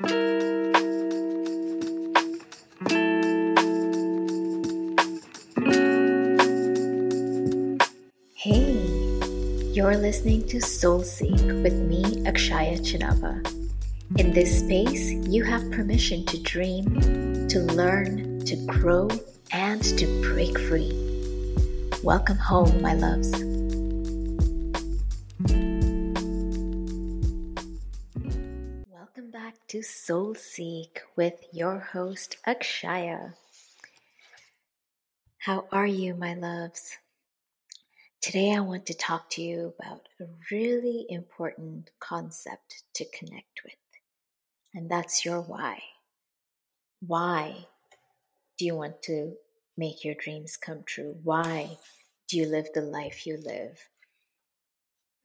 Hey, you're listening to Soul Seek with me, Akshaya Chinapa. In this space, you have permission to dream, to learn, to grow, and to break free. Welcome home, my loves. To Soul Seek with your host, Akshaya. How are you, my loves? Today, I want to talk to you about a really important concept to connect with, and that's your why. Why do you want to make your dreams come true? Why do you live the life you live?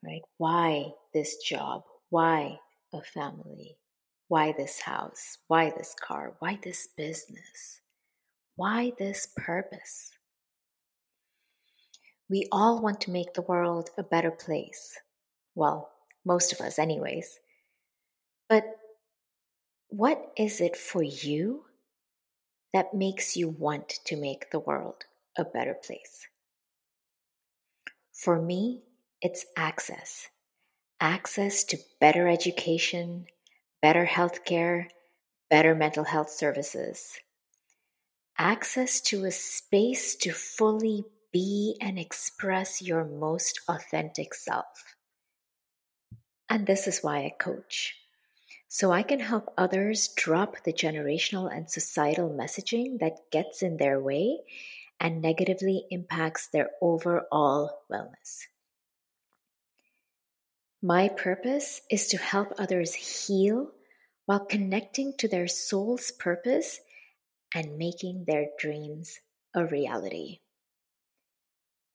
Right? Why this job? Why a family? Why this house? Why this car? Why this business? Why this purpose? We all want to make the world a better place. Well, most of us, anyways. But what is it for you that makes you want to make the world a better place? For me, it's access access to better education, better healthcare, better mental health services, access to a space to fully be and express your most authentic self. And this is why I coach. So I can help others drop the generational and societal messaging that gets in their way and negatively impacts their overall wellness. My purpose is to help others heal while connecting to their soul's purpose and making their dreams a reality.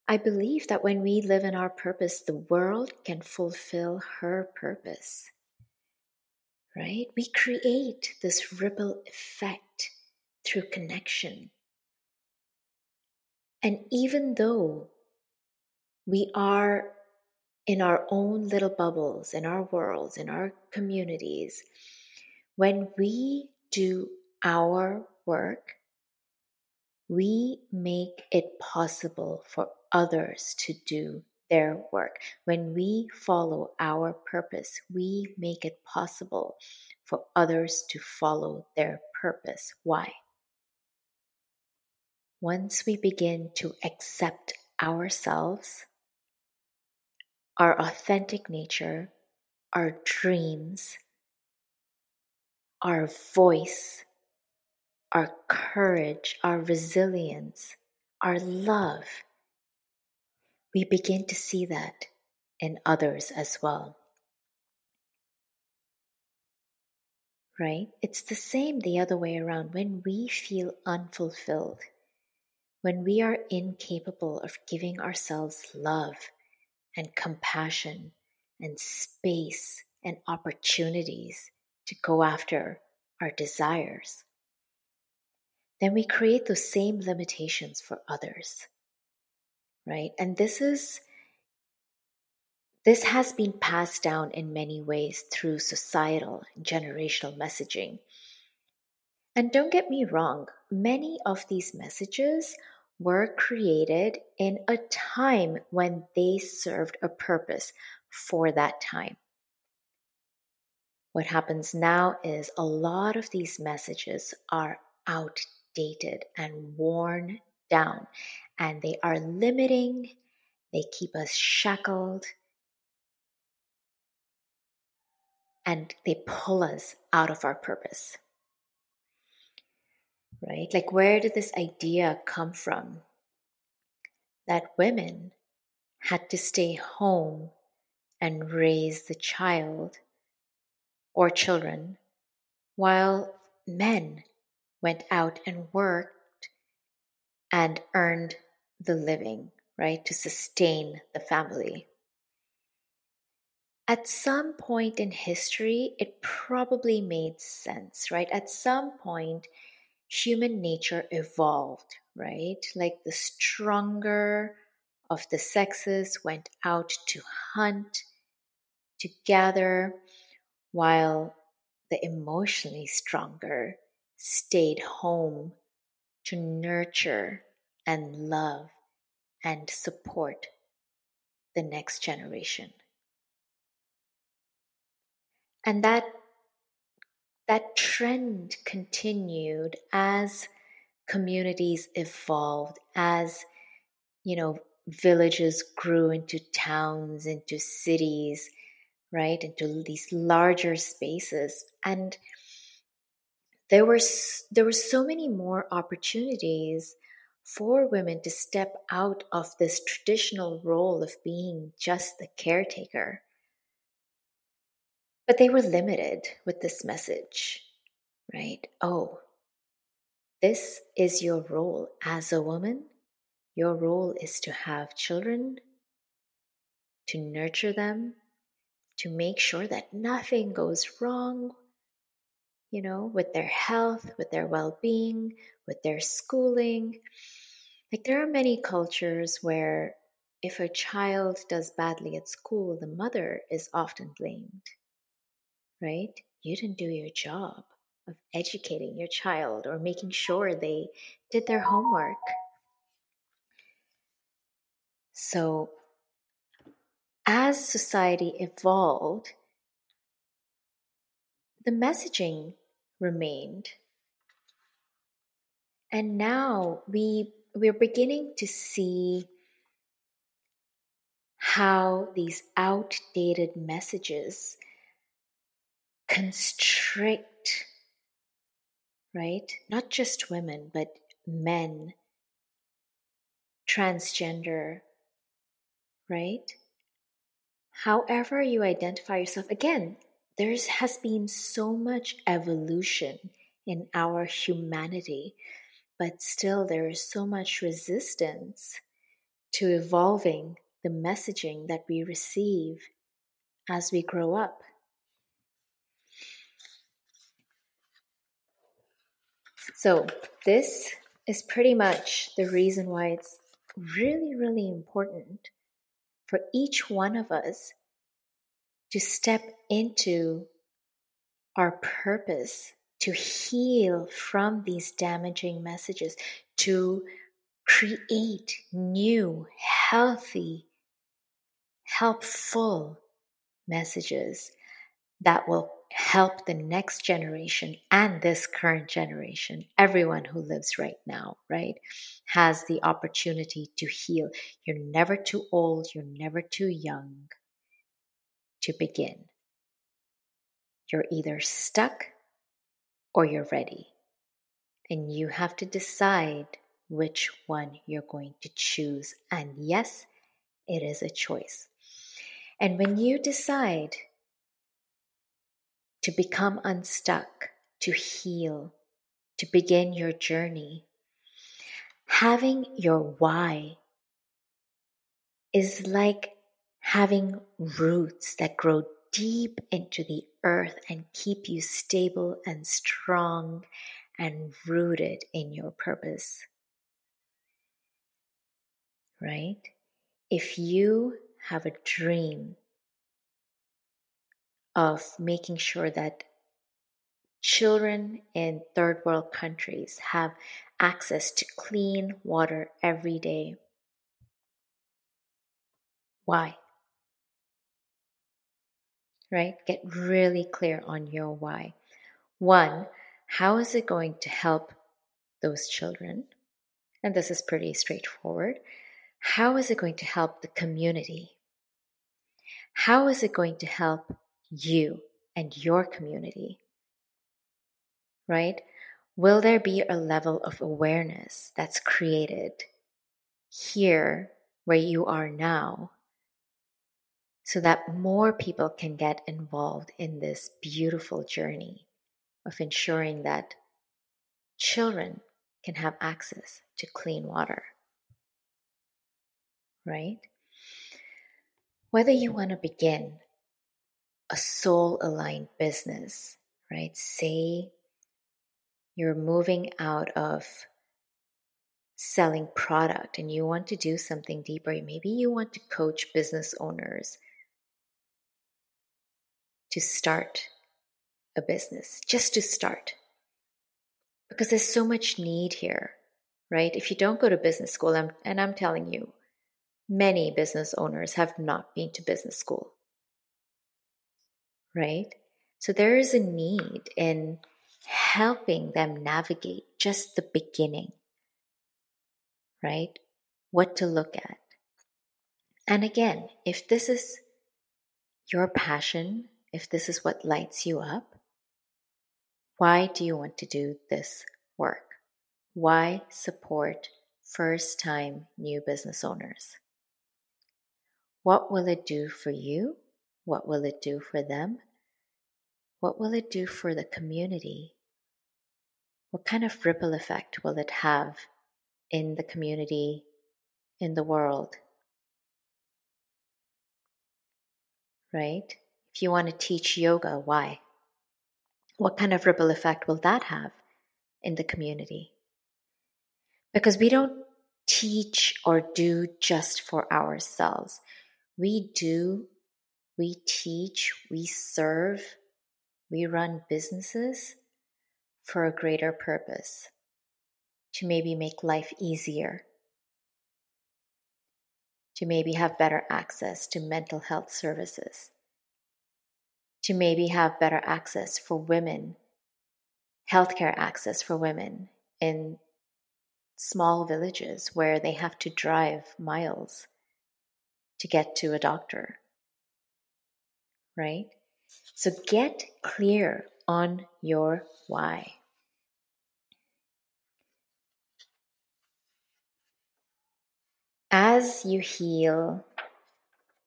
I believe that when we live in our purpose, the world can fulfill her purpose. Right? We create this ripple effect through connection. And even though we are in our own little bubbles, in our worlds, in our communities, when we do our work, we make it possible for others to do their work. When we follow our purpose, we make it possible for others to follow their purpose. Why? Once we begin to accept ourselves, our authentic nature, our dreams, our voice, our courage, our resilience, our love, we begin to see that in others as well. Right? It's the same the other way around. When we feel unfulfilled, when we are incapable of giving ourselves love and compassion and space and opportunities to go after our desires, then we create those same limitations for others right? And this is this has been passed down in many ways through societal generational messaging. And don't get me wrong, many of these messages were created in a time when they served a purpose for that time. What happens now is a lot of these messages are outdated and worn down and they are limiting, they keep us shackled, and they pull us out of our purpose. Right? Like, where did this idea come from? That women had to stay home and raise the child or children while men went out and worked and earned the living, right, to sustain the family. At some point in history, it probably made sense, right? At some point, human nature evolved, right? Like the stronger of the sexes went out to hunt, to gather, while the emotionally stronger stayed home to nurture and love and support the next generation. And that that trend continued as communities evolved, as you know, villages grew into towns, into cities, right, into these larger spaces, and there were there were so many more opportunities for women to step out of this traditional role of being just the caretaker. But they were limited with this message, right? Oh, this is your role as a woman. Your role is to have children, to nurture them, to make sure that nothing goes wrong, you know, with their health, with their well being, with their schooling. Like, there are many cultures where if a child does badly at school, the mother is often blamed, right? You didn't do your job of educating your child or making sure they did their homework. So, as society evolved, the messaging remained. And now we we're beginning to see how these outdated messages constrict, right? Not just women, but men, transgender, right? However, you identify yourself, again, there has been so much evolution in our humanity but still there is so much resistance to evolving the messaging that we receive as we grow up. So, this is pretty much the reason why it's really, really important for each one of us to step into our purpose to heal from these damaging messages, to create new, healthy, helpful messages that will help the next generation and this current generation, everyone who lives right now, right, has the opportunity to heal. You're never too old, you're never too young to begin. You're either stuck or you're ready. And you have to decide which one you're going to choose. And yes, it is a choice. And when you decide to become unstuck, to heal, to begin your journey, having your why is like having roots that grow deep into the earth and keep you stable and strong and rooted in your purpose. Right? If you have a dream of making sure that children in third world countries have access to clean water every day, why? right? Get really clear on your why. One, how is it going to help those children? And this is pretty straightforward. How is it going to help the community? How is it going to help you and your community? Right? Will there be a level of awareness that's created here where you are now so that more people can get involved in this beautiful journey of ensuring that children can have access to clean water. Right? Whether you want to begin a soul aligned business, right? Say you're moving out of selling product and you want to do something deeper. Maybe you want to coach business owners to start a business just to start. Because there's so much need here, right? If you don't go to business school, and I'm telling you, many business owners have not been to business school, right? So there is a need in helping them navigate just the beginning, right? What to look at. And again, if this is your passion, if this is what lights you up, why do you want to do this work? Why support first time new business owners? What will it do for you? What will it do for them? What will it do for the community? What kind of ripple effect will it have in the community, in the world? Right? If you want to teach yoga, why? What kind of ripple effect will that have in the community? Because we don't teach or do just for ourselves. We do, we teach, we serve, we run businesses for a greater purpose to maybe make life easier, to maybe have better access to mental health services, to maybe have better access for women, healthcare access for women in small villages where they have to drive miles to get to a doctor. Right? So get clear on your why. As you heal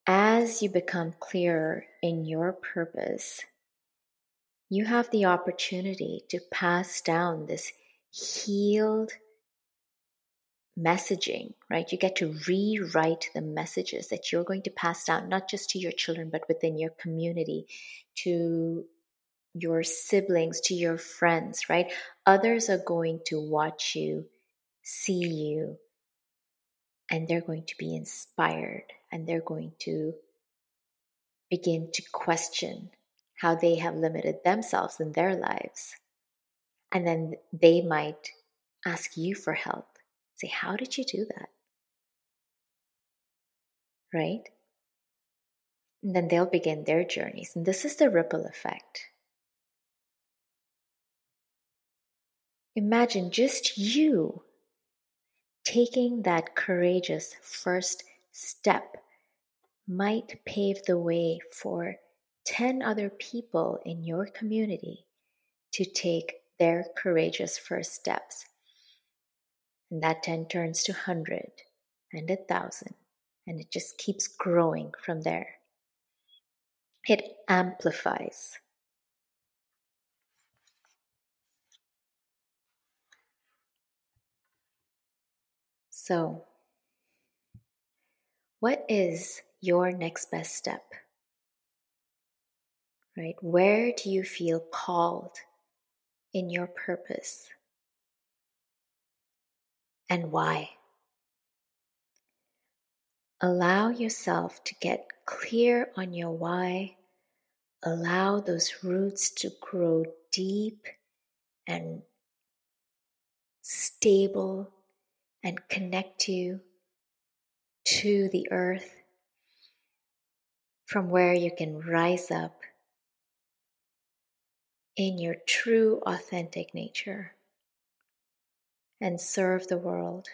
as you become clearer in your purpose, you have the opportunity to pass down this healed messaging, right? You get to rewrite the messages that you're going to pass down, not just to your children, but within your community, to your siblings, to your friends, right? Others are going to watch you, see you, and they're going to be inspired and they're going to begin to question how they have limited themselves in their lives. And then they might ask you for help. Say, How did you do that? Right? And then they'll begin their journeys. And this is the ripple effect. Imagine just you taking that courageous first step might pave the way for 10 other people in your community to take their courageous first steps. And that 10 turns to 100 and 1,000, and it just keeps growing from there. It amplifies. So, what is your next best step? Right? Where do you feel called in your purpose? And why? Allow yourself to get clear on your why. Allow those roots to grow deep and stable and connect you to the earth from where you can rise up in your true, authentic nature and serve the world.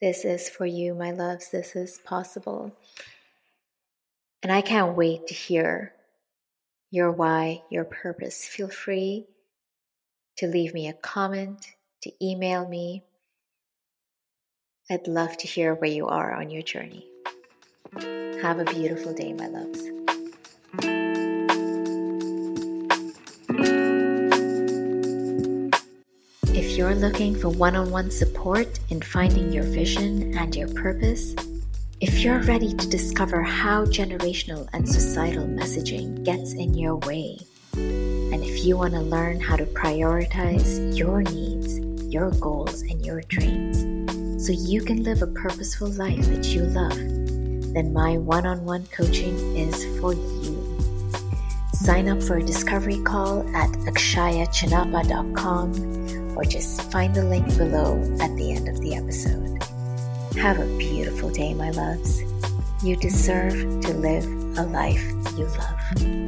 This is for you, my loves. This is possible. And I can't wait to hear your why, your purpose. Feel free to leave me a comment, to email me. I'd love to hear where you are on your journey. Have a beautiful day, my loves. If you're looking for one on one support in finding your vision and your purpose, if you're ready to discover how generational and societal messaging gets in your way, and if you want to learn how to prioritize your needs, your goals, and your dreams, so you can live a purposeful life that you love, then my one on one coaching is for you. Sign up for a discovery call at akshayachinapa.com or just find the link below at the end of the episode. Have a beautiful day, my loves. You deserve to live a life you love.